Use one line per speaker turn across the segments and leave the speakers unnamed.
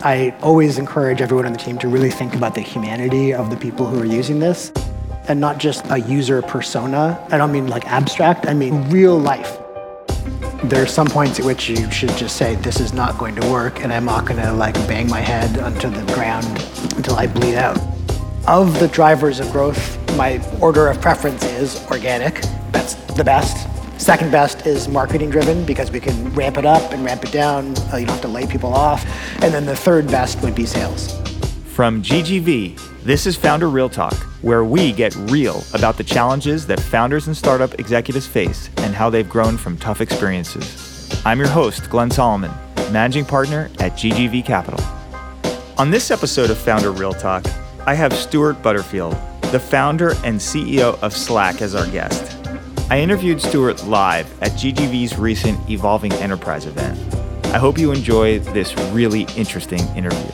I always encourage everyone on the team to really think about the humanity of the people who are using this and not just a user persona. I don't mean like abstract, I mean real life. There are some points at which you should just say, this is not going to work, and I'm not going to like bang my head onto the ground until I bleed out. Of the drivers of growth, my order of preference is organic. That's the best. Second best is marketing driven because we can ramp it up and ramp it down. Uh, you don't have to lay people off. And then the third best would be sales.
From GGV, this is Founder Real Talk, where we get real about the challenges that founders and startup executives face and how they've grown from tough experiences. I'm your host, Glenn Solomon, managing partner at GGV Capital. On this episode of Founder Real Talk, I have Stewart Butterfield, the founder and CEO of Slack, as our guest. I interviewed Stewart live at GGV's recent Evolving Enterprise event. I hope you enjoy this really interesting interview.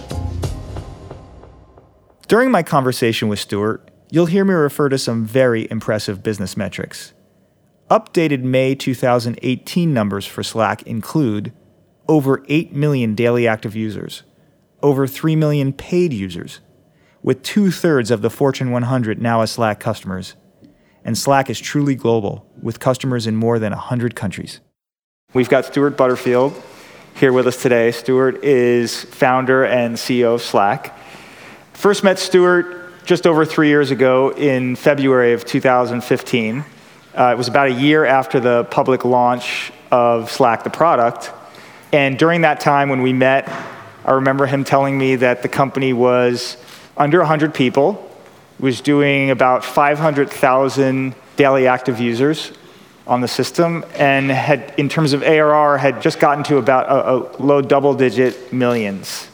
During my conversation with Stewart, you'll hear me refer to some very impressive business metrics. Updated May 2018 numbers for Slack include over 8 million daily active users, over 3 million paid users, with two thirds of the Fortune 100 now as Slack customers. And Slack is truly global, with customers in more than 100 countries. We've got Stewart Butterfield here with us today. Stewart is founder and CEO of Slack. First met Stewart just over three years ago in February of 2015. Uh, it was about a year after the public launch of Slack, the product. And during that time when we met, I remember him telling me that the company was under 100 people, was doing about 500,000 daily active users on the system, and had, in terms of ARR, had just gotten to about a, a low double digit millions.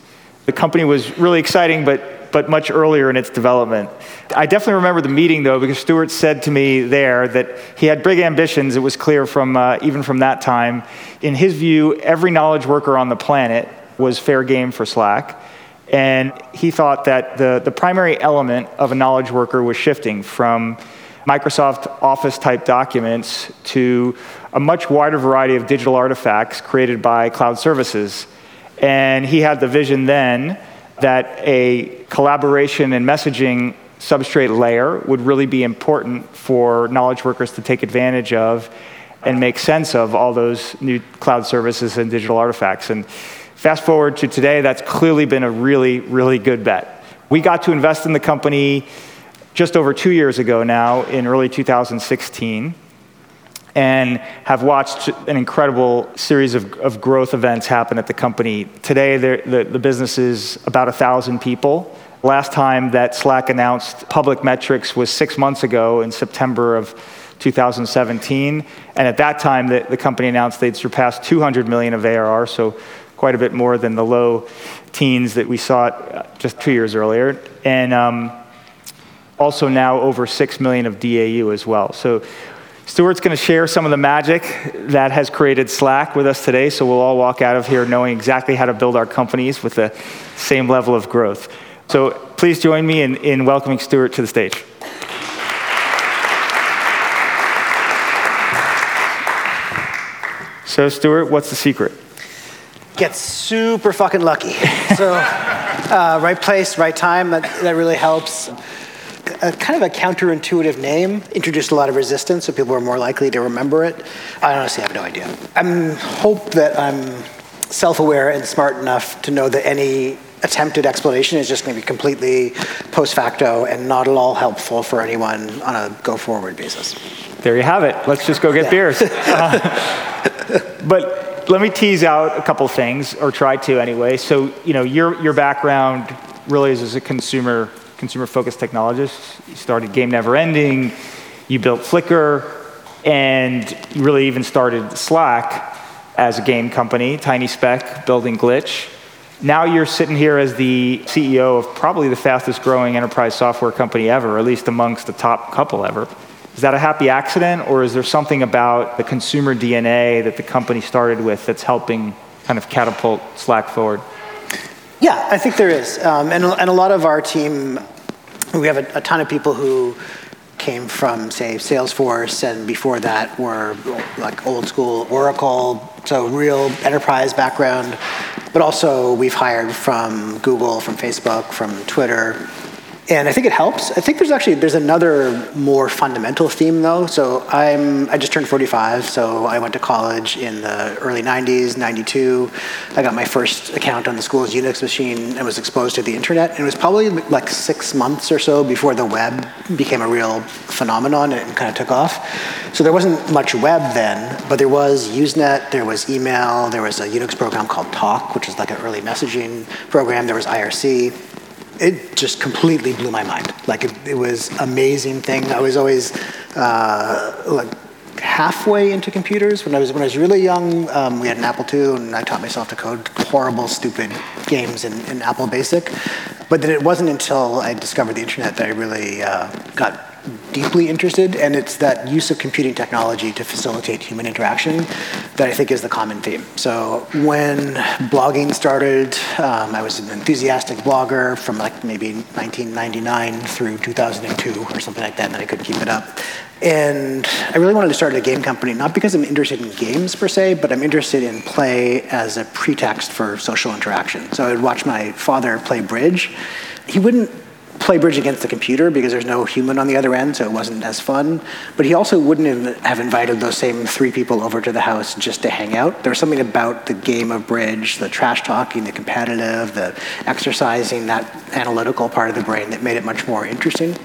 The company was really exciting, but but much earlier in its development. I definitely remember the meeting though, because Stewart said to me there that he had big ambitions. It was clear from uh, even from that time. In his view, every knowledge worker on the planet was fair game for Slack. And he thought that the, the primary element of a knowledge worker was shifting from Microsoft Office type documents to a much wider variety of digital artifacts created by cloud services. And he had the vision then that a collaboration and messaging substrate layer would really be important for knowledge workers to take advantage of and make sense of all those new cloud services and digital artifacts. And fast forward to today, that's clearly been a really, really good bet. We got to invest in the company just over two years ago now, in early 2016 and have watched an incredible series of, of growth events happen at the company. Today, the, the business is about 1,000 people. Last time that Slack announced public metrics was six months ago in September of 2017. And at that time, the, the company announced they'd surpassed 200 million of ARR, so quite a bit more than the low teens that we saw just two years earlier. And um, also now over 6 million of DAU as well. So Stewart's going to share some of the magic that has created Slack with us today, so we'll all walk out of here knowing exactly how to build our companies with the same level of growth. So please join me in, in welcoming Stewart to the stage. So, Stewart, what's the secret?
Get super fucking lucky. So, uh, right place, right time, that, that really helps a kind of a counterintuitive name introduced a lot of resistance, so people were more likely to remember it. I honestly have no idea. I hope that I'm self-aware and smart enough to know that any attempted explanation is just going to be completely post facto and not at all helpful for anyone on a go forward basis.
There you have it. Let's just go get yeah. beers. Uh, but let me tease out a couple things, or try to anyway. So, you know, your, your background really is as a consumer consumer focused technologist. You started Game Never Ending, you built Flickr, and you really even started Slack as a game company, Tiny Speck, building Glitch. Now you're sitting here as the CEO of probably the fastest growing enterprise software company ever, at least amongst the top couple ever. Is that a happy accident, or is there something about the consumer DNA that the company started with that's helping kind of catapult Slack forward?
Yeah, I think there is. Um, and, and a lot of our team, we have a, a, ton of people who came from, say, Salesforce, and before that were like old school Oracle, so real enterprise background. But also, we've hired from Google, from Facebook, from Twitter, and I think it helps. I think there's actually there's another more fundamental theme though. So I'm I just turned 45, so I went to college in the early 90s, 92. I got my first account on the school's Unix machine and was exposed to the internet. And it was probably like six months or so before the web became a real phenomenon and kind of took off. So there wasn't much web then, but there was Usenet, there was email, there was a Unix program called Talk, which is like an early messaging program. There was IRC it just completely blew my mind. Like it, it was amazing thing. I was always uh, like halfway into computers when I was when I was really young. Um, we had an Apple II, and I taught myself to code horrible, stupid games in, in Apple Basic. But then it wasn't until I discovered the internet that I really uh, got deeply interested, and it's that use of computing technology to facilitate human interaction that I think is the common theme. So when blogging started, um, I was an enthusiastic blogger from like maybe 1999 through 2002 or something like that, and then I couldn't keep it up. And I really wanted to start a game company, not because I'm interested in games per se, but I'm interested in play as a pretext for social interaction. So I would watch my father play bridge. He wouldn't play bridge against the computer because there's no human on the other end, so it wasn't as fun. But he also wouldn't have invited those same three people over to the house just to hang out. There was something about the game of bridge, the trash talking, the competitive, the exercising that analytical part of the brain that made it much more interesting.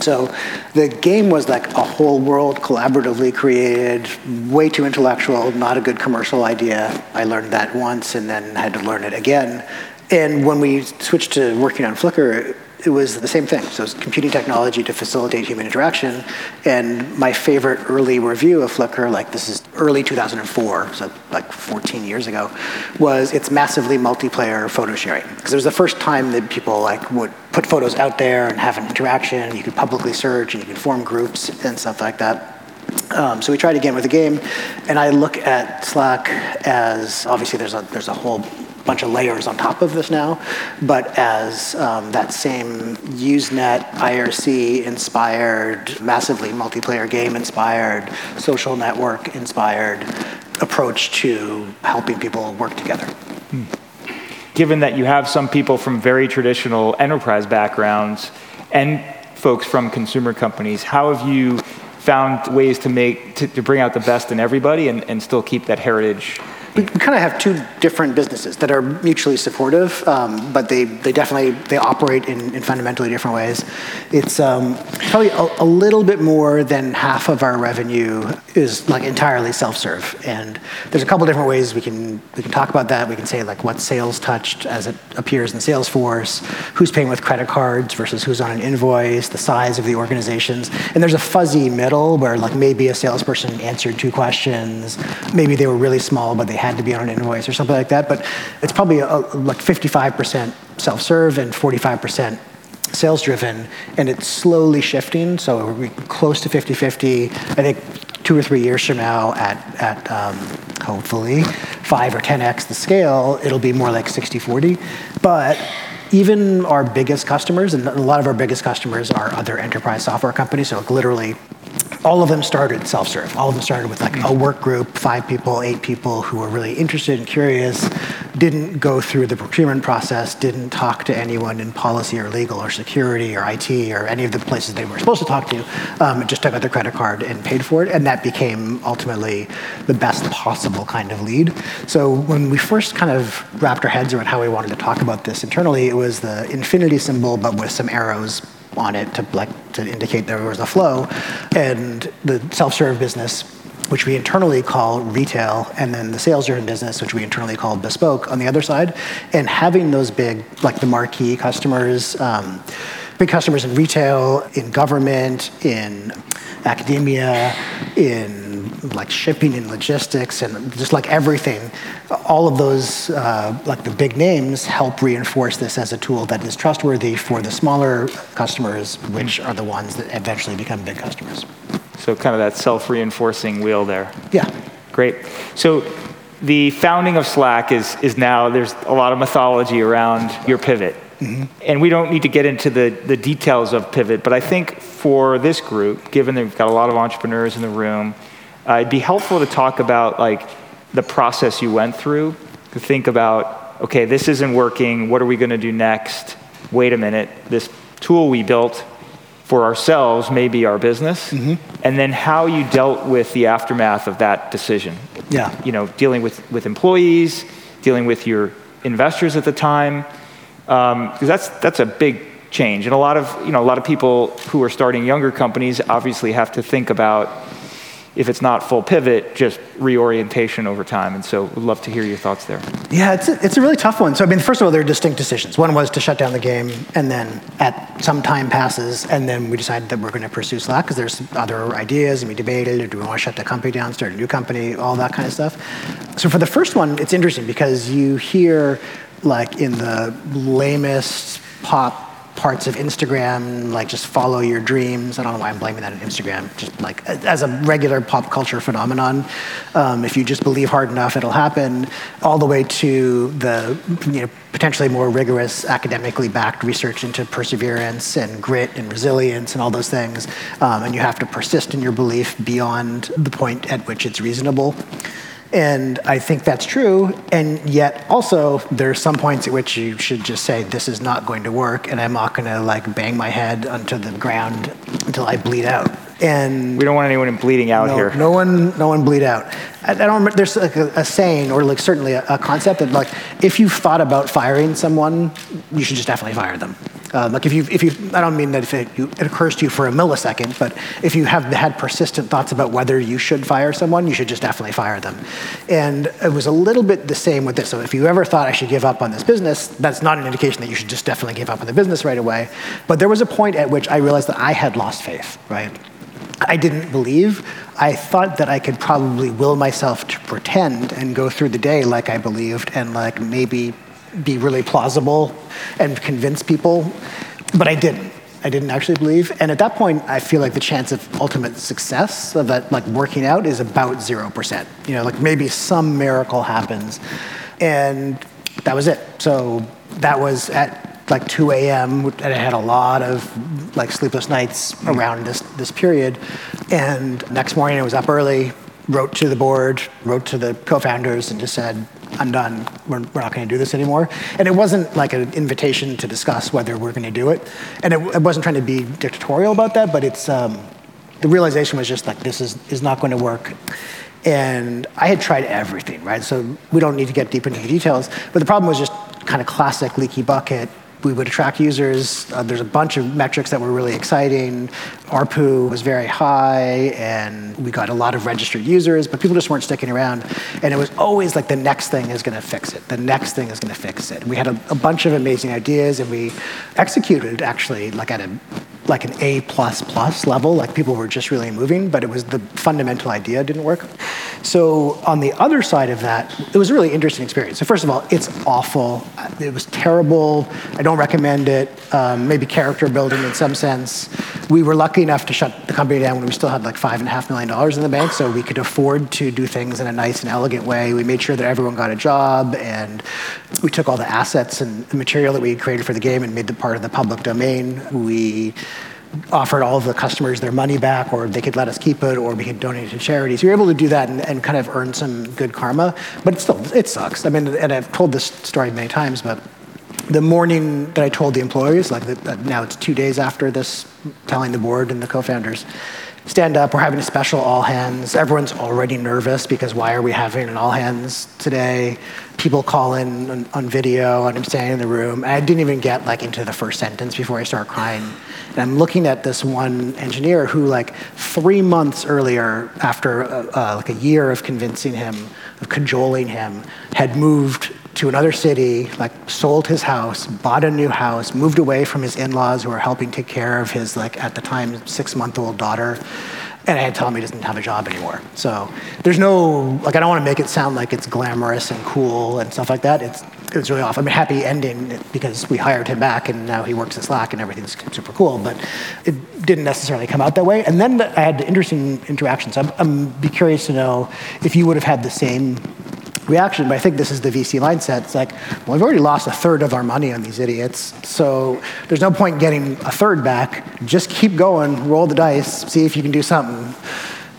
So the game was like a whole world collaboratively created, way too intellectual, not a good commercial idea. I learned that once and then had to learn it again. And when we switched to working on Flickr, it was the same thing. So it's computing technology to facilitate human interaction. And my favorite early review of Flickr, like this is early 2004, so like 14 years ago, was it's massively multiplayer photo sharing. Because it was the first time that people like would put photos out there and have an interaction. You could publicly search and you could form groups and stuff like that. Um, so we tried again with the game, and I look at Slack as obviously there's a there's a whole bunch of layers on top of this now, but as um, that same Usenet, IRC inspired, massively multiplayer game inspired, social network inspired approach to helping people work together. Hmm.
Given that you have some people from very traditional enterprise backgrounds and folks from consumer companies, how have you found ways to make to, to bring out the best in everybody and, and still keep that heritage
we kind of have two different businesses that are mutually supportive, um, but they, they definitely they operate in, in fundamentally different ways. It's um, probably a, a, little bit more than half of our revenue is like entirely self-serve, and there's a couple different ways we can we can talk about that. We can say like what sales touched as it appears in Salesforce, who's paying with credit cards versus who's on an invoice, the size of the organizations, and there's a fuzzy middle where like maybe a salesperson answered two questions, maybe they were really small but they had had to be on an invoice or something like that. But it's probably a, like 55% self-serve and 45% sales driven and it's slowly shifting so we're close to 50-50 i think two or three years from now at, at um, hopefully 5 or 10x the scale it'll be more like 60-40 but even our biggest customers and a lot of our biggest customers are other enterprise software companies so literally all of them started self-serve. All of them started with like a work group, five people, eight people who were really interested and curious, didn't go through the procurement process, didn't talk to anyone in policy or legal or security or IT or any of the places they were supposed to talk to. Um, just took out their credit card and paid for it, and that became ultimately the best possible kind of lead. So when we first kind of wrapped our heads around how we wanted to talk about this internally, it was the infinity symbol, but with some arrows on it to like to indicate there was a flow, and the self-serve business which we internally call retail, and then the sales-driven business, which we internally call bespoke, on the other side. And having those big, like the marquee customers, um, big customers in retail, in government, in academia, in like shipping and logistics and just like everything, all of those, uh, like the big names, help reinforce this as a tool that is trustworthy for the smaller customers, which are the ones that eventually become big customers.
So, kind of that self reinforcing wheel there.
Yeah.
Great. So, the founding of Slack is, is now, there's a lot of mythology around your pivot. Mm-hmm. And we don't need to get into the, the details of pivot, but I think for this group, given that we've got a lot of entrepreneurs in the room, uh, it'd be helpful to talk about like the process you went through to think about okay, this isn't working. What are we going to do next? Wait a minute. This tool we built for ourselves may be our business. Mm-hmm. And then how you dealt with the aftermath of that decision.
Yeah.
You know, dealing with, with employees, dealing with your investors at the time. Because um, that's, that's a big change. And a lot of, you know, a lot of people who are starting younger companies obviously have to think about if it's not full pivot, just reorientation over time. And so we'd love to hear your thoughts there.
Yeah, it's a, it's a really tough one. So, I mean, first of all, there are distinct decisions. One was to shut down the game, and then at some time passes, and then we decided that we're going to pursue Slack because there's other ideas, and we debated, do we want to shut the company down, start a new company, all that kind of stuff. So, for the first one, it's interesting because you hear, like, in the lamest pop parts of Instagram, like just follow your dreams. I don't know why I'm blaming that on Instagram. Just like as a regular pop culture phenomenon, um, if you just believe hard enough, it'll happen. All the way to the you know potentially more rigorous, academically backed research into perseverance and grit and resilience and all those things. Um, and you have to persist in your belief beyond the point at which it's reasonable. And I think that's true. And yet, also, there are some points at which you should just say, "This is not going to work," and I'm not going to like bang my head onto the ground until I bleed out. And
we don't want anyone bleeding out
no,
here.
No one, no one bleed out. I, I don't. Remember, there's like a, a, saying, or like certainly a, a concept that like, if you've thought about firing someone, you should just definitely fire them. Um, like if you, if you, I don't mean that if it, you, it, occurs to you for a millisecond, but if you have had persistent thoughts about whether you should fire someone, you should just definitely fire them. And it was a little bit the same with this. So if you ever thought I should give up on this business, that's not an indication that you should just definitely give up on the business right away. But there was a point at which I realized that I had lost faith, right? I didn't believe. I thought that I could probably will myself to pretend and go through the day like I believed and like maybe be really plausible and convince people, but I didn't. I didn't actually believe. And at that point, I feel like the chance of ultimate success of that, like working out, is about 0%. You know, like maybe some miracle happens. And that was it. So that was at like 2 a.m. and I had a lot of like sleepless nights around this, this period. And next morning I was up early, wrote to the board, wrote to the co-founders and just said, I'm done. We're, we're not going to do this anymore. And it wasn't like an invitation to discuss whether we're going to do it. And it, wasn't trying to be dictatorial about that, but it's um, the realization was just like this is, is not going to work. And I had tried everything, right? So we don't need to get deep into the details. But the problem was just kind of classic leaky bucket we would attract users. Uh, there's a bunch of metrics that were really exciting. ARPU was very high, and we got a lot of registered users, but people just weren't sticking around. And it was always like the next thing is going to fix it. The next thing is going to fix it. We had a, a bunch of amazing ideas, and we executed actually like at a like an A plus plus level. Like people were just really moving, but it was the fundamental idea didn't work. So on the other side of that, it was a really interesting experience. So first of all, it's awful. It was terrible. I don't recommend it. Um, maybe character building in some sense. We were lucky enough to shut the company down when we still had like five and a half million dollars in the bank, so we could afford to do things in a nice and elegant way. We made sure that everyone got a job, and we took all the assets and the material that we had created for the game and made them part of the public domain. We offered all of the customers their money back, or they could let us keep it, or we could donate it to charities. We were able to do that and, and kind of earn some good karma, but it still it sucks. I mean, and I've told this story many times, but the morning that I told the employees, like the, now it's two days after this, telling the board and the co-founders, stand up. We're having a special all hands. Everyone's already nervous because why are we having an all hands today? People call in on, on video, and I'm standing in the room. I didn't even get like into the first sentence before I start crying. And I'm looking at this one engineer who, like three months earlier, after uh, uh, like a year of convincing him, of cajoling him, had moved to another city, like sold his house, bought a new house, moved away from his in-laws who were helping take care of his like at the time six-month-old daughter. And I had to tell him he doesn't have a job anymore. So there's no like I don't want to make it sound like it's glamorous and cool and stuff like that. It's it was really off. I mean, happy ending because we hired him back and now he works at Slack and everything's super cool. But it didn't necessarily come out that way. And then I had interesting interactions. I'm, I'm be curious to know if you would have had the same reaction, but I think this is the VC mindset. It's like, well, we've already lost a third of our money on these idiots, so there's no point getting a third back. Just keep going, roll the dice, see if you can do something.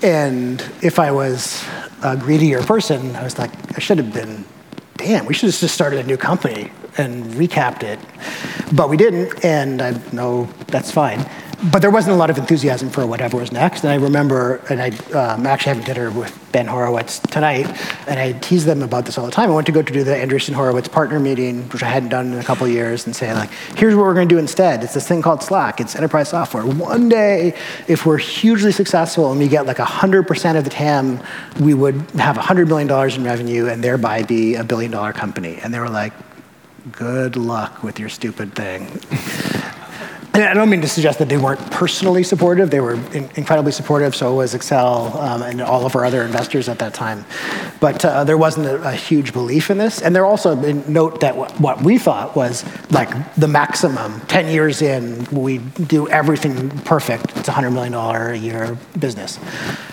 And if I was a greedier person, I was like, I should have been damn, we should have just started a new company and recapped it. But we didn't, and I know that's fine but there wasn't a lot of enthusiasm for whatever was next. And I remember, and I um, actually having dinner with Ben Horowitz tonight, and I tease them about this all the time. I went to go to do the Andreessen Horowitz partner meeting, which I hadn't done in a couple years, and say like, here's what we're going to do instead. It's this thing called Slack. It's enterprise software. One day, if we're hugely successful and we get like 100% of the TAM, we would have $100 million in revenue and thereby be a billion dollar company. And they were like, good luck with your stupid thing. And I don't mean to suggest that they weren't personally supportive. They were in- incredibly supportive. So was Accel um, and all of our other investors at that time. But uh, there wasn't a, a, huge belief in this. And there also note that w- what we thought was like the maximum. Ten years in, we do everything perfect. It's a hundred million dollar a year business.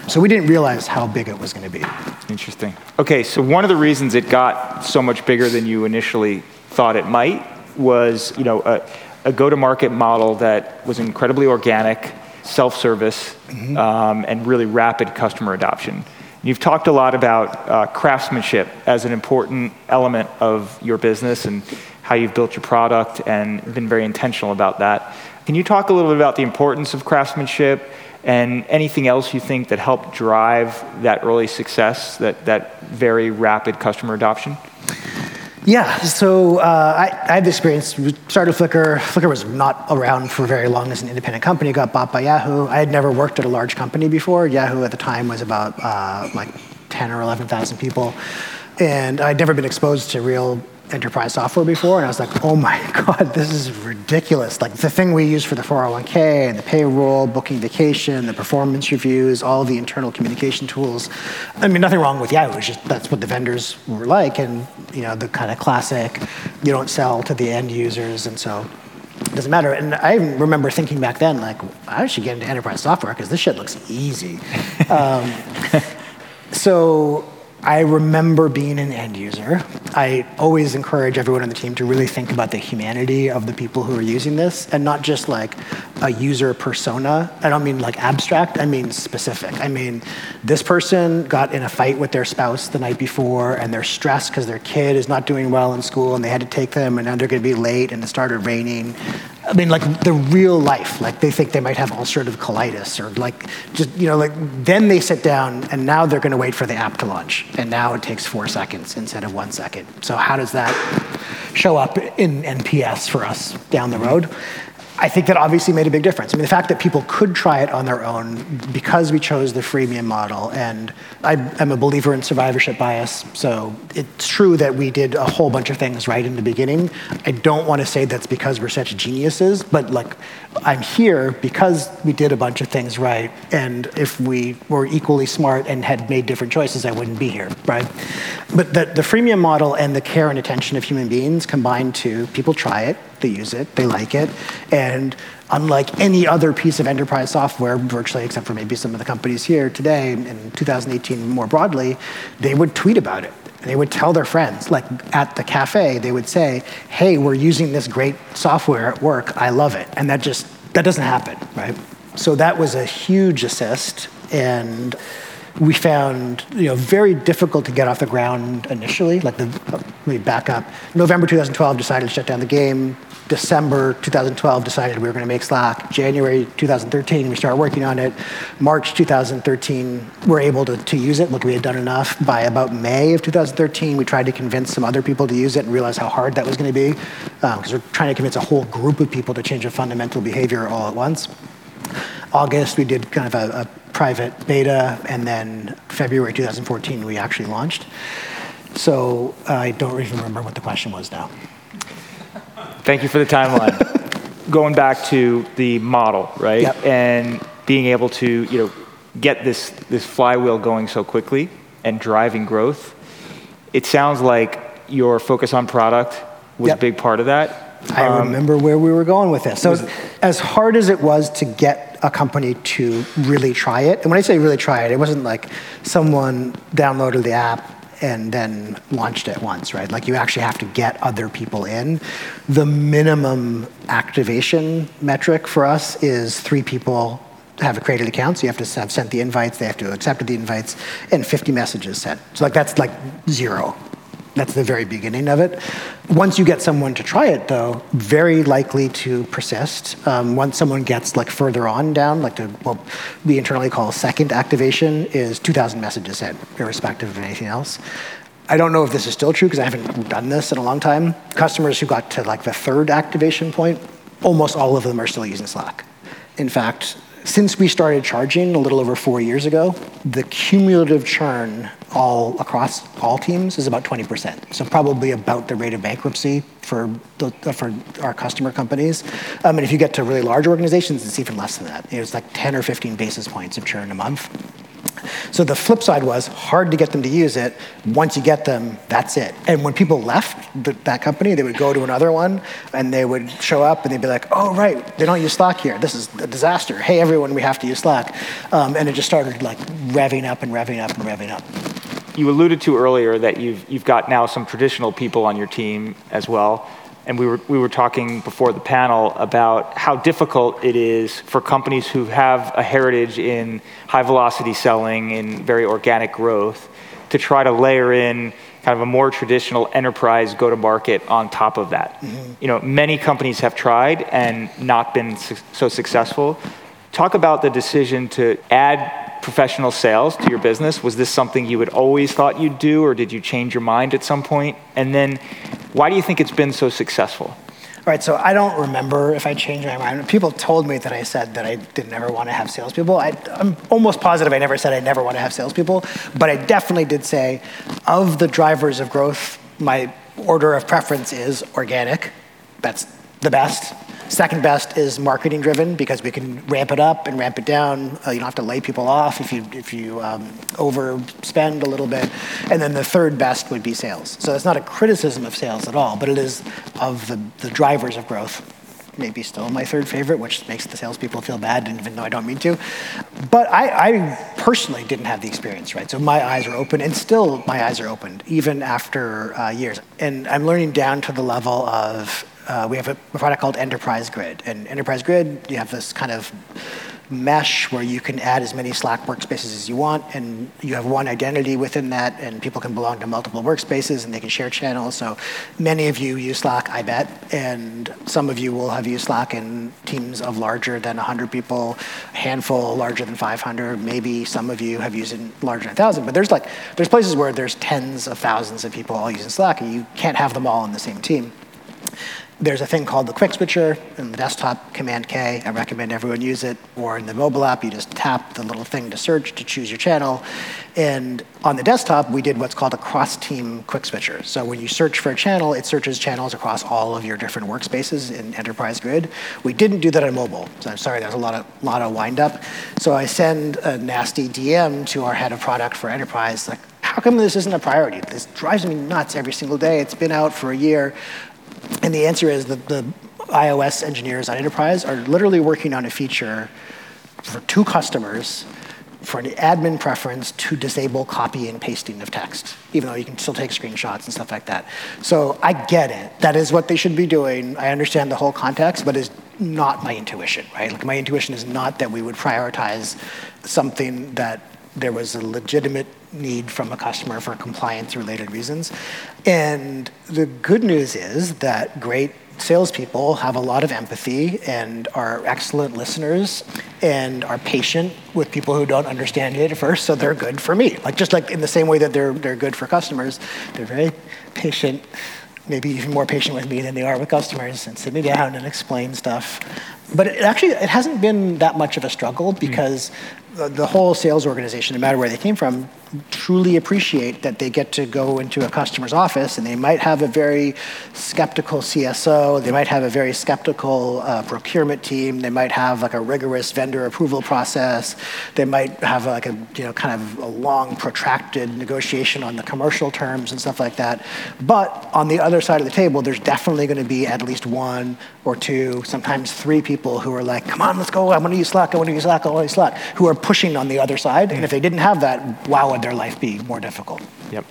So we didn't realize how big it was going to be.
Interesting. Okay, so one of the reasons it got so much bigger than you initially thought it might was, you know. Uh, a go-to-market model that was incredibly organic, self-service, mm-hmm. um, and really rapid customer adoption. You've talked a lot about uh, craftsmanship as an important element of your business and how you've built your product and been very intentional about that. Can you talk a little bit about the importance of craftsmanship and anything else you think that helped drive that early success, that, that very rapid customer adoption?
Yeah, so uh, I, I, had the experience. We started Flickr. Flickr was not around for very long as an independent company. Got bought by Yahoo. I had never worked at a large company before. Yahoo at the time was about uh, like 10 or 11,000 people, and I'd never been exposed to real enterprise software before, and I was like, oh my God, this is ridiculous. Like the thing we use for the 401k and the payroll, booking vacation, the performance reviews, all the internal communication tools. I mean, nothing wrong with Yahoo, it's just that's what the vendors were like, and you know, the kind of classic, you don't sell to the end users, and so it doesn't matter. And I remember thinking back then, like, I should get into enterprise software because this shit looks easy. um, so I remember being an end user. I always encourage everyone on the team to really think about the humanity of the people who are using this and not just like a user persona. I don't mean like abstract, I mean specific. I mean, this person got in a fight with their spouse the night before and they're stressed because their kid is not doing well in school and they had to take them and now they're going to be late and it started raining I mean, like the real life, like they think they might have ulcerative colitis or like just, you know, like then they sit down and now they're going to wait for the app to launch. And now it takes four seconds instead of one second. So, how does that show up in NPS for us down the road? I think that obviously made a big difference. I mean, the fact that people could try it on their own because we chose the freemium model, and I am a believer in survivorship bias, so it's true that we did a whole bunch of things right in the beginning. I don't want to say that's because we're such geniuses, but like, I'm here because we did a bunch of things right, and if we were equally smart and had made different choices, I wouldn't be here, right? But the, the freemium model and the care and attention of human beings combined to people try it, they use it, they like it, and unlike any other piece of enterprise software, virtually except for maybe some of the companies here today in 2018 more broadly, they would tweet about it. They would tell their friends, like at the cafe, they would say, "Hey, we're using this great software at work. I love it." And that just that doesn't happen, right? So that was a huge assist, and we found you know very difficult to get off the ground initially. Like the let me back up. November 2012 decided to shut down the game. December 2012 decided we were going to make Slack. January 2013 we started working on it. March 2013 we're able to, to use it. Look, we had done enough. By about May of 2013 we tried to convince some other people to use it and realized how hard that was going to be because um, we're trying to convince a whole group of people to change a fundamental behavior all at once. August we did kind of a, a private beta, and then February 2014 we actually launched. So I don't even remember what the question was now.
Thank you for the timeline. Going back to the model, right?
Yep.
And being able to, you know, get this this flywheel going so quickly and driving growth. It sounds like your focus on product was yep. a big part of that.
I um, remember where we were going with this. So, as hard as it was to get a company to really try it, and when I say really try it, it wasn't like someone downloaded the app and then launched it once, right? Like you actually have to get other people in. The minimum activation metric for us is three people have created accounts. You have to have sent the invites, they have to accepted the invites, and 50 messages sent. So like that's like zero That's the very beginning of it. Once you get someone to try it, though, very likely to persist. Um, once someone gets like further on down, like to what we internally call second activation, is 2,000 messages sent, irrespective of anything else. I don't know if this is still true because I haven't done this in a long time. Customers who got to like the third activation point, almost all of them are still using Slack. In fact, since we started charging a little over four years ago, the cumulative churn all across all teams is about 20%. So probably about the rate of bankruptcy for the, for our customer companies. Um, and if you get to really large organizations, it's even less than that. It's like 10 or 15 basis points of churn a month. So the flip side was hard to get them to use it. Once you get them, that's it. And when people left the, that company, they would go to another one and they would show up and they'd be like, oh, right, they don't use Slack here. This is a disaster. Hey, everyone, we have to use Slack. Um, and it just started like revving up and revving up and revving up.
You alluded to earlier that you've, you've got now some traditional people on your team as well and we were, we were talking before the panel about how difficult it is for companies who have a heritage in high velocity selling and very organic growth to try to layer in kind of a more traditional enterprise go to market on top of that. Mm-hmm. You know, many companies have tried and not been su- so successful. Talk about the decision to add professional sales to your business. Was this something you had always thought you'd do, or did you change your mind at some point? And then why do you think it's been so successful?
All right, so I don't remember if I changed my mind. People told me that I said that I didn't ever want to have salespeople. I, am almost positive I never said I never want to have salespeople, but I definitely did say of the drivers of growth, my order of preference is organic. That's the best. Second best is marketing driven because we can ramp it up and ramp it down. Uh, you don't have to lay people off if you if you um, overspend a little bit. And then the third best would be sales. So it's not a criticism of sales at all, but it is of the, the drivers of growth. Maybe still my third favorite, which makes the salespeople feel bad, even though I don't mean to. But I, I personally didn't have the experience, right? So my eyes are open, and still my eyes are opened, even after uh, years. And I'm learning down to the level of uh, we have a product called Enterprise Grid. And Enterprise Grid, you have this kind of mesh where you can add as many Slack workspaces as you want, and you have one identity within that, and people can belong to multiple workspaces, and they can share channels. So many of you use Slack, I bet, and some of you will have used Slack in teams of larger than 100 people, a handful larger than 500. Maybe some of you have used it larger than 1,000. But there's like there's places where there's tens of thousands of people all using Slack, and you can't have them all on the same team. There's a thing called the quick switcher in the desktop, Command K. I recommend everyone use it. Or in the mobile app, you just tap the little thing to search to choose your channel. And on the desktop, we did what's called a cross-team quick switcher. So when you search for a channel, it searches channels across all of your different workspaces in Enterprise Grid. We didn't do that on mobile. So I'm sorry, there's a lot of lot of windup. So I send a nasty DM to our head of product for Enterprise, like, how come this isn't a priority? This drives me nuts every single day. It's been out for a year. And the answer is that the iOS engineers on Enterprise are literally working on a feature for two customers for an admin preference to disable copy and pasting of text, even though you can still take screenshots and stuff like that. So I get it. That is what they should be doing. I understand the whole context, but it's not my intuition, right? Like my intuition is not that we would prioritize something that there was a legitimate need from a customer for compliance related reasons. And the good news is that great salespeople have a lot of empathy and are excellent listeners and are patient with people who don't understand it at first, so they're good for me. Like just like in the same way that they're they're good for customers, they're very patient, maybe even more patient with me than they are with customers, and sit me down and explain stuff. But it actually it hasn't been that much of a struggle because the, whole sales organization, no matter where they came from, truly appreciate that they get to go into a customer's office and they might have a very skeptical CSO, they might have a very skeptical uh, procurement team, they might have like a rigorous vendor approval process, they might have like a you know kind of a long protracted negotiation on the commercial terms and stuff like that. But on the other side of the table, there's definitely going to be at least one or two, sometimes three people who are like, come on, let's go, I want to use Slack, I want to use Slack, I want to use Slack, who are pushing on the other side. And if they didn't have that, wow, would their life be more difficult?
Yep.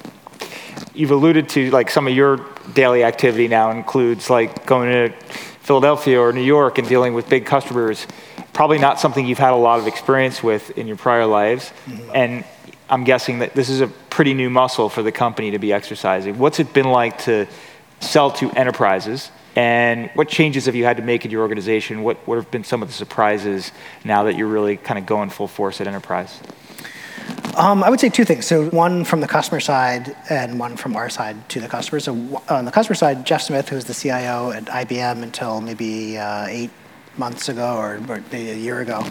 You've alluded to like some of your daily activity now includes like going to Philadelphia or New York and dealing with big customers. Probably not something you've had a lot of experience with in your prior lives. Mm-hmm. And I'm guessing that this is a pretty new muscle for the company to be exercising. What's it been like to sell to enterprises? And what changes have you had to make in your organization? What, what have been some of the surprises now that you're really kind of going full force at enterprise?
Um, I would say two things. So one from the customer side and one from our side to the customer. So on the customer side, Jeff Smith, who's the CIO at IBM until maybe uh, eight months ago or, or a year ago,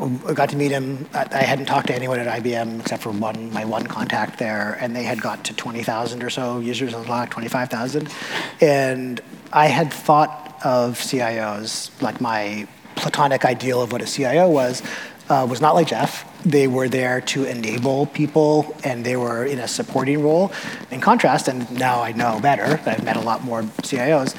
I got to meet him. I hadn't talked to anyone at IBM except for one, my one contact there, and they had got to 20,000 or so users on Slack, 25,000. And I had thought of CIOs, like my platonic ideal of what a CIO was, uh, was not like Jeff. They were there to enable people and they were in a supporting role. In contrast, and now I know better, I've met a lot more CIOs,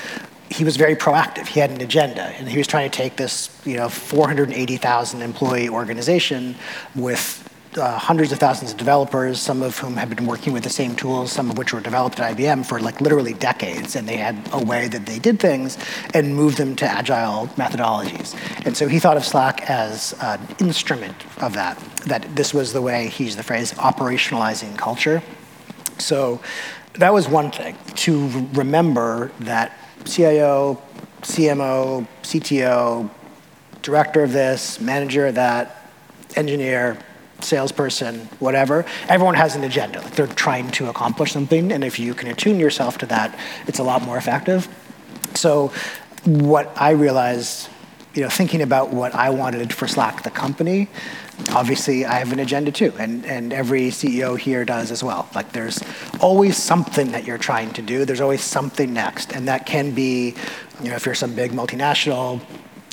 he was very proactive. He had an agenda, and he was trying to take this, you know, 480,000 employee organization with uh, hundreds of thousands of developers, some of whom had been working with the same tools, some of which were developed at IBM for like literally decades, and they had a way that they did things and moved them to agile methodologies. And so he thought of Slack as an instrument of that, that this was the way, he used the phrase, operationalizing culture. So that was one thing, to remember that CIO, CMO, CTO, director of this, manager of that, engineer, salesperson, whatever, everyone has an agenda. Like they're trying to accomplish something, and if you can attune yourself to that, it's a lot more effective. So, what I realized, you know, thinking about what I wanted for Slack, the company, obviously I have an agenda too, and, and every CEO here does as well. Like there's always something that you're trying to do. There's always something next, and that can be, you know, if you're some big multinational,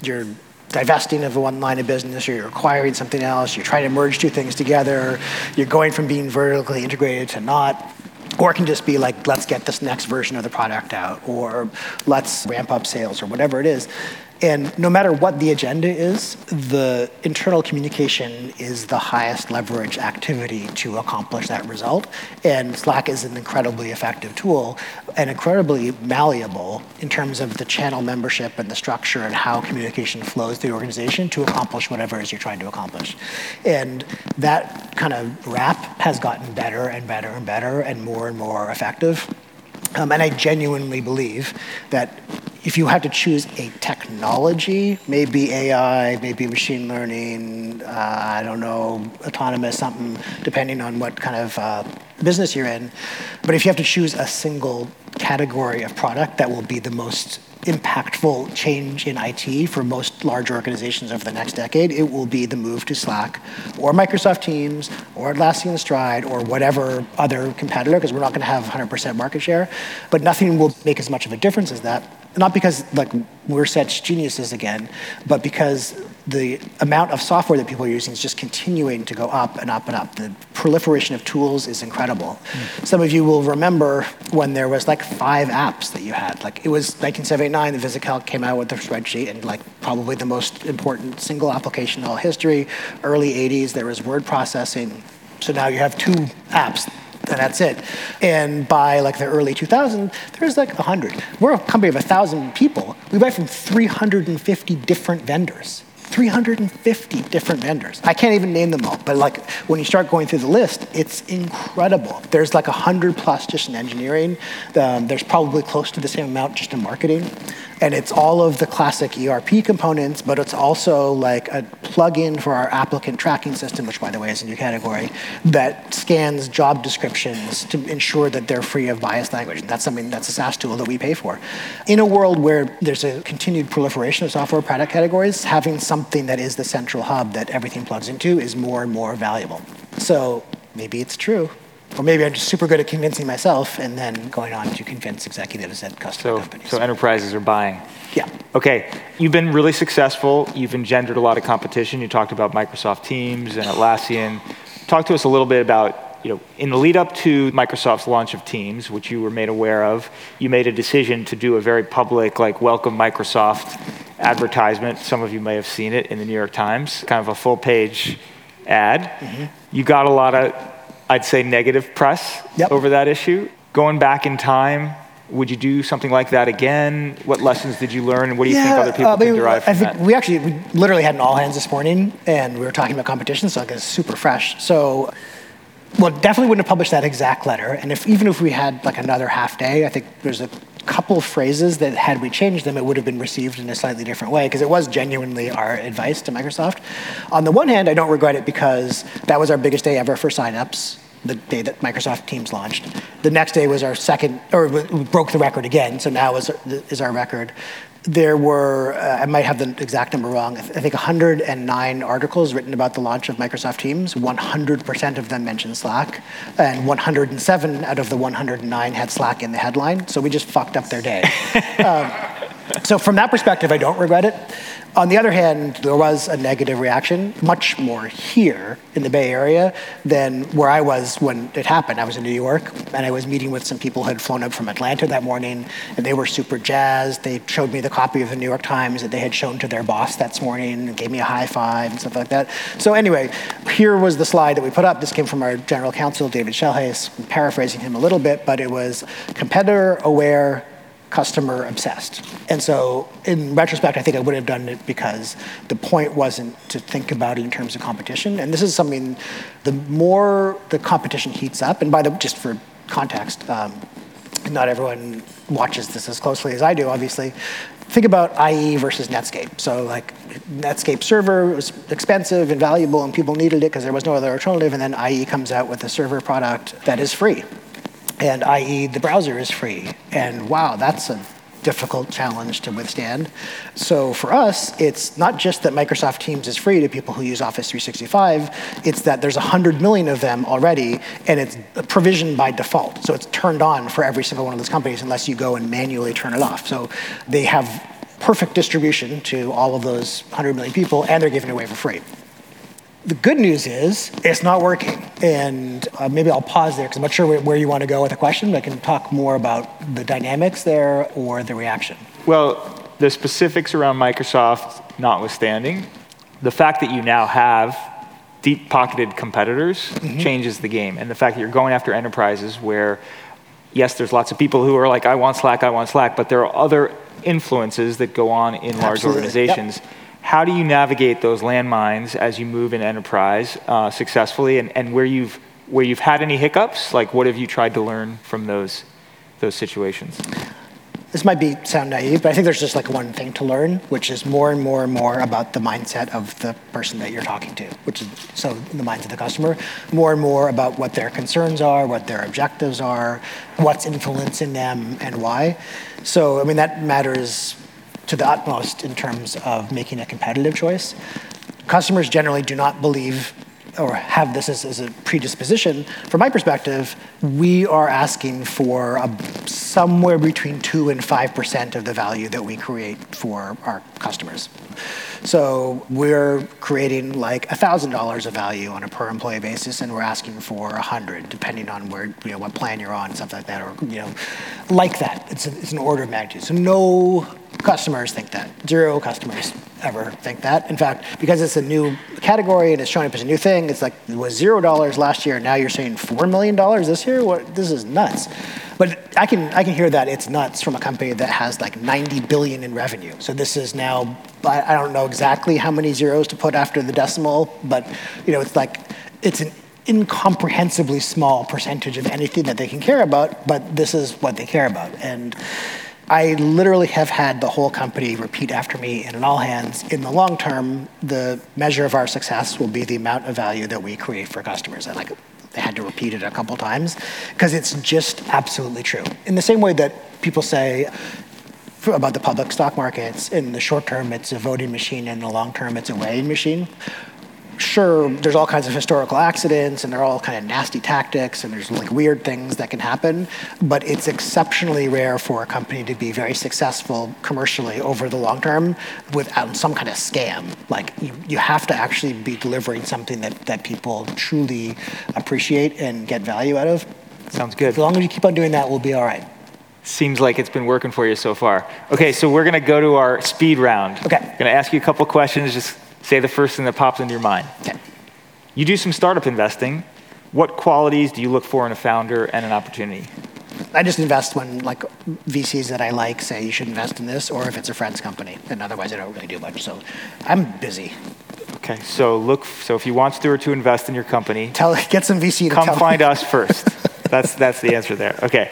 you're divesting of one line of business or you're acquiring something else, you're trying to merge two things together, you're going from being vertically integrated to not. Or it can just be like, let's get this next version of the product out, or let's ramp up sales, or whatever it is. And no matter what the agenda is, the internal communication is the highest leverage activity to accomplish that result. And Slack is an incredibly effective tool and incredibly malleable in terms of the channel membership and the structure and how communication flows through the organization to accomplish whatever it is you're trying to accomplish. And that kind of wrap has gotten better and better and better and more and more effective. Um, and I genuinely believe that if you had to choose a technology, maybe AI, maybe machine learning, uh, I don't know, autonomous, something, depending on what kind of uh, business you're in. But if you have to choose a single category of product that will be the most impactful change in IT for most large organizations over the next decade, it will be the move to Slack or Microsoft Teams or Atlassian Stride or whatever other competitor, because we're not going to have 100% market share. But nothing will make as much of a difference as that not because like we're such geniuses again, but because the amount of software that people are using is just continuing to go up and up and up. The proliferation of tools is incredible. Mm. Some of you will remember when there was like five apps that you had. Like it was 1979, the VisiCalc came out with the spreadsheet, and like probably the most important single application in all history. Early 80s, there was word processing. So now you have two apps and that's it. And by like the early 2000s, there's like 100. We're a company of 1,000 people. We buy from 350 different vendors. 350 different vendors. I can't even name them all, but like when you start going through the list, it's incredible. There's like 100 plus just in engineering. Um, there's probably close to the same amount just in marketing. And it's all of the classic ERP components, but it's also like a plugin for our applicant tracking system, which by the way is a new category, that scans job descriptions to ensure that they're free of biased language. That's something that's a SaaS tool that we pay for. In a world where there's a continued proliferation of software product categories, having something that is the central hub that everything plugs into is more and more valuable. So maybe it's true. Or maybe I'm just super good at convincing myself and then going on to convince executives at customer
so,
companies.
So enterprises are buying.
Yeah.
Okay, you've been really successful. You've engendered a lot of competition. You talked about Microsoft Teams and Atlassian. Talk to us a little bit about, you know, in the lead up to Microsoft's launch of Teams, which you were made aware of, you made a decision to do a very public, like, welcome Microsoft advertisement. Some of you may have seen it in the New York Times, kind of a full page ad. Mm-hmm. You got a lot of I'd say, negative press
yep.
over that issue. Going back in time, would you do something like that again? What lessons did you learn, what do you
yeah,
think other people uh, can derive from
I think
that?
We actually we literally had an all hands this morning, and we were talking about competition, so it's super fresh. So well, definitely wouldn't have published that exact letter. And if even if we had like another half day, I think there's a couple phrases that had we changed them, it would have been received in a slightly different way because it was genuinely our advice to Microsoft. On the one hand, I don't regret it because that was our biggest day ever for signups the day that Microsoft Teams launched. The next day was our second, or broke the record again, so now is, is our record there were, uh, I might have the exact number wrong, I think 109 articles written about the launch of Microsoft Teams. 100% of them mentioned Slack, and 107 out of the 109 had Slack in the headline. So we just fucked up their day. um, so from that perspective, I don't regret it. On the other hand, there was a negative reaction, much more here in the Bay Area than where I was when it happened. I was in New York, and I was meeting with some people who had flown up from Atlanta that morning, and they were super jazzed. They showed me the copy of the New York Times that they had shown to their boss that morning and gave me a high five and stuff like that. So anyway, here was the slide that we put up. This came from our general counsel, David Schellhase, paraphrasing him a little bit, but it was competitor aware customer obsessed. And so, in retrospect, I think I would have done it because the point wasn't to think about it in terms of competition. And this is something, the more the competition heats up, and by the just for context, um, not everyone watches this as closely as I do, obviously. Think about IE versus Netscape. So, like, Netscape server was expensive and valuable, and people needed it because there was no other alternative. And then IE comes out with a server product that is free and IE the browser is free. And wow, that's a difficult challenge to withstand. So for us, it's not just that Microsoft Teams is free to people who use Office 365, it's that there's 100 million of them already, and it's provisioned by default. So it's turned on for every single one of those companies unless you go and manually turn it off. So they have perfect distribution to all of those 100 million people, and they're giving it away for free. The good news is it's not working. And uh, maybe I'll pause there because I'm not sure where, where you want to go with the question, but I can talk more about the dynamics there or the reaction.
Well, the specifics around Microsoft notwithstanding, the fact that you now have deep pocketed competitors mm-hmm. changes the game. And the fact that you're going after enterprises where, yes, there's lots of people who are like, I want Slack, I want Slack, but there are other influences that go on in Absolutely. large organizations. Yep how do you navigate those landmines as you move in enterprise uh, successfully, and, and where you've where you've had any hiccups? Like, what have you tried to learn from those those situations?
This might be sound naive, but I think there's just like one thing to learn, which is more and more and more about the mindset of the person that you're talking to, which is so the minds of the customer, more and more about what their concerns are, what their objectives are, what's influencing them, and why. So, I mean, that matters to the utmost in terms of making a competitive choice. Customers generally do not believe or have this as, as, a predisposition, from my perspective, we are asking for a, somewhere between 2 and 5% of the value that we create for our customers. So we're creating like $1,000 of value on a per employee basis, and we're asking for 100, depending on where, you know, what plan you're on, stuff like that, or, you know, like that. It's, a, it's an order of magnitude. So no customers think that. Zero customers ever think that. In fact, because it's a new category and it's showing up as a new thing, it's like it was zero dollars last year, and now you're saying four million dollars this year. What? This is nuts. But I can I can hear that it's nuts from a company that has like 90 billion in revenue. So this is now I don't know exactly how many zeros to put after the decimal, but you know it's like it's an incomprehensibly small percentage of anything that they can care about, but this is what they care about. And I literally have had the whole company repeat after me in an all hands. In the long term, the measure of our success will be the amount of value that we create for customers. And like they had to repeat it a couple times because it's just absolutely true. In the same way that people say about the public stock markets, in the short term it's a voting machine, and in the long term it's a weighing machine sure, there's all kinds of historical accidents and they're all kind of nasty tactics and there's like weird things that can happen, but it's exceptionally rare for a company to be very successful commercially over the long term without some kind of scam. Like you, you have to actually be delivering something that, that people truly appreciate and get value out of.
Sounds good.
As long as you keep on doing that, we'll be all right.
Seems like it's been working for you so far. Okay, so we're going to go to our speed round.
Okay.
I'm going to ask you a couple questions, just Say the first thing that pops into your mind.
Okay.
You do some startup investing. What qualities do you look for in a founder and an opportunity?
I just invest when like VCs that I like say you should invest in this, or if it's a friend's company, and otherwise I don't really do much. So I'm busy.
Okay, so look. So if you want Stewart to invest in your company,
Tell, get some VC to
come find
me.
us first. That's that's the answer there. Okay.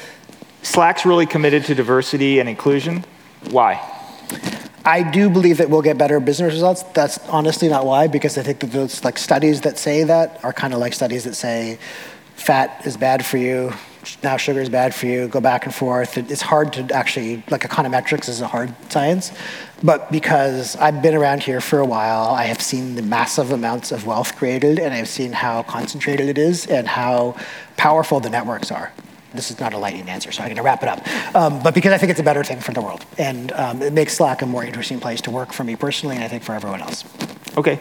Slack's really committed to diversity and inclusion. Why?
I do believe that we'll get better business results. That's honestly not why, because I think that those like studies that say that are kind of like studies that say fat is bad for you, now sugar is bad for you, go back and forth. It's hard to actually, like econometrics is a hard science. But because I've been around here for a while, I have seen the massive amounts of wealth created, and I've seen how concentrated it is and how powerful the networks are. This is not a lightning answer, so I'm going to wrap it up. Um, but because I think it's a better thing for the world, and um, it makes Slack a more interesting place to work for me personally, and I think for everyone else.
Okay.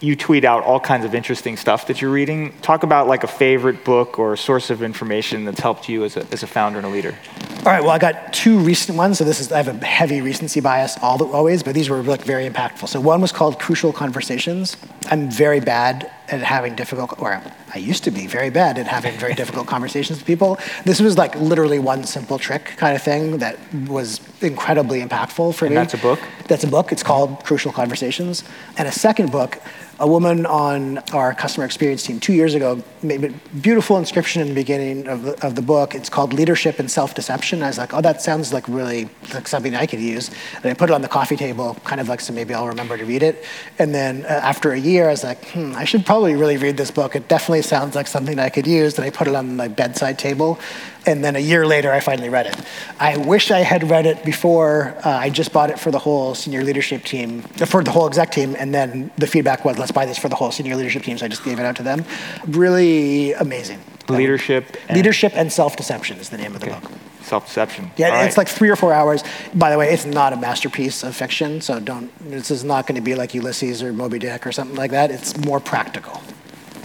You tweet out all kinds of interesting stuff that you're reading. Talk about like a favorite book or a source of information that's helped you as a, as a founder and a leader.
All right, well, I got two recent ones. So this is I have a heavy recency bias all the, always, but these were like very impactful. So one was called Crucial Conversations. I'm very bad at having difficult, or I used to be very bad at having very difficult conversations with people. This was like literally one simple trick kind of thing that was incredibly impactful for
And
me.
that's a book?
That's a book. It's called Crucial Conversations. And a second book, a woman on our customer experience team two years ago made a beautiful inscription in the beginning of the, of the book. It's called Leadership and Self Deception. I was like, oh, that sounds like really like something I could use. And I put it on the coffee table, kind of like so maybe I'll remember to read it. And then uh, after a year, I was like, hmm, I should probably really read this book. It definitely sounds like something I could use. And I put it on my bedside table. And then a year later, I finally read it. I wish I had read it before. Uh, I just bought it for the whole senior leadership team, for the whole exec team, and then the feedback was, let's buy this for the whole senior leadership team. So I just gave it out to them. Really amazing.
Leadership. And,
Leadership and self-deception is the name of the
Okay.
book.
Self-deception.
Yeah,
All
it's
right.
like three or four hours. By the way, it's not a masterpiece of fiction, so don't. This is not going to be like Ulysses or Moby Dick or something like that. It's more practical.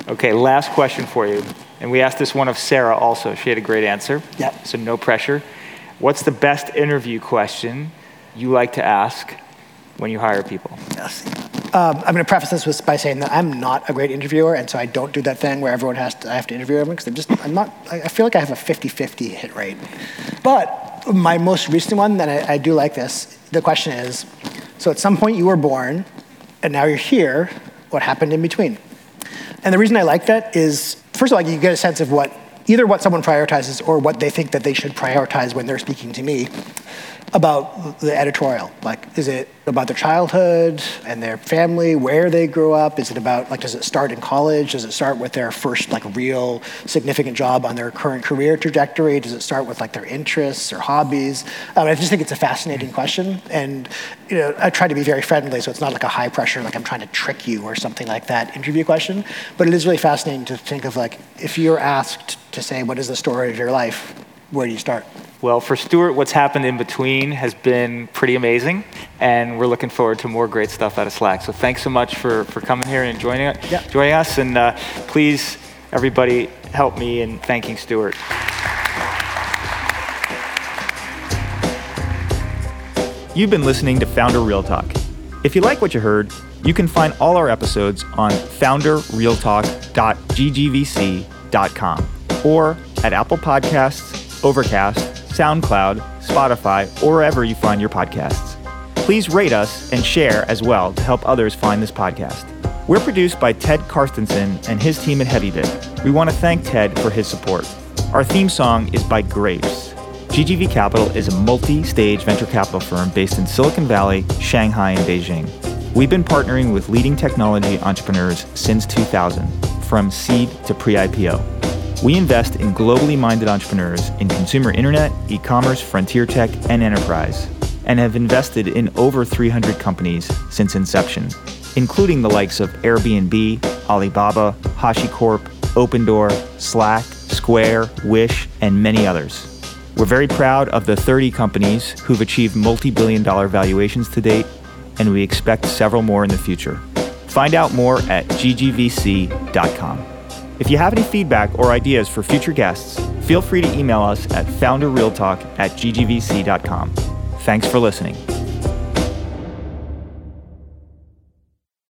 Okay, last question for you. And we asked this one of Sarah also. She had a great answer.
Yep.
So no pressure. What's the best interview question you like to ask when you hire people?
Yes. Um, I'm going to preface this with, by saying that I'm not a great interviewer, and so I don't do that thing where everyone has to, I have to interview everyone because I'm just, I'm not, I I feel like I have a 50-50 hit rate. But my most recent one, that I, I do like this, the question is, so at some point you were born, and now you're here, what happened in between? And the reason I like that is, first of all, you get a sense of what, either what someone prioritizes or what they think that they should prioritize when they're speaking to me about the editorial. Like, is it about their childhood and their family, where they grew up? Is it about, like, does it start in college? Does it start with their first, like, real significant job on their current career trajectory? Does it start with, like, their interests or hobbies? Um, I just think it's a fascinating question. And, you know, I try to be very friendly, so it's not like a high pressure, like I'm trying to trick you or something like that interview question. But it is really fascinating to think of, like, if you're asked to say, what is the story of your life? Where do you start?
Well, for Stewart, what's happened in between has been pretty amazing, and we're looking forward to more great stuff out of Slack. So thanks so much for, for coming here and joining,
Yeah.
joining us, and uh, please, everybody, help me in thanking Stewart. You've been listening to Founder Real Talk. If you like what you heard, you can find all our episodes on founderrealtalk.ggvc.com or at Apple Podcasts, Overcast, SoundCloud, Spotify, or wherever you find your podcasts. Please rate us and share as well to help others find this podcast. We're produced by Ted Karstensen and his team at HeavyBit. We want to thank Ted for his support. Our theme song is by Graves. GGV Capital is a multi stage venture capital firm based in Silicon Valley, Shanghai, and Beijing. We've been partnering with leading technology entrepreneurs since 2000, from seed to pre IPO. We invest in globally minded entrepreneurs in consumer internet, e commerce, frontier tech, and enterprise, and have invested in over 300 companies since inception, including the likes of Airbnb, Alibaba, HashiCorp, Opendoor, Slack, Square, Wish, and many others. We're very proud of the 30 companies who've achieved multi billion dollar valuations to date, and we expect several more in the future. Find out more at ggvc.com. If you have any feedback or ideas for future guests, feel free to email us at founderrealtalk at ggvc.com. Thanks for listening.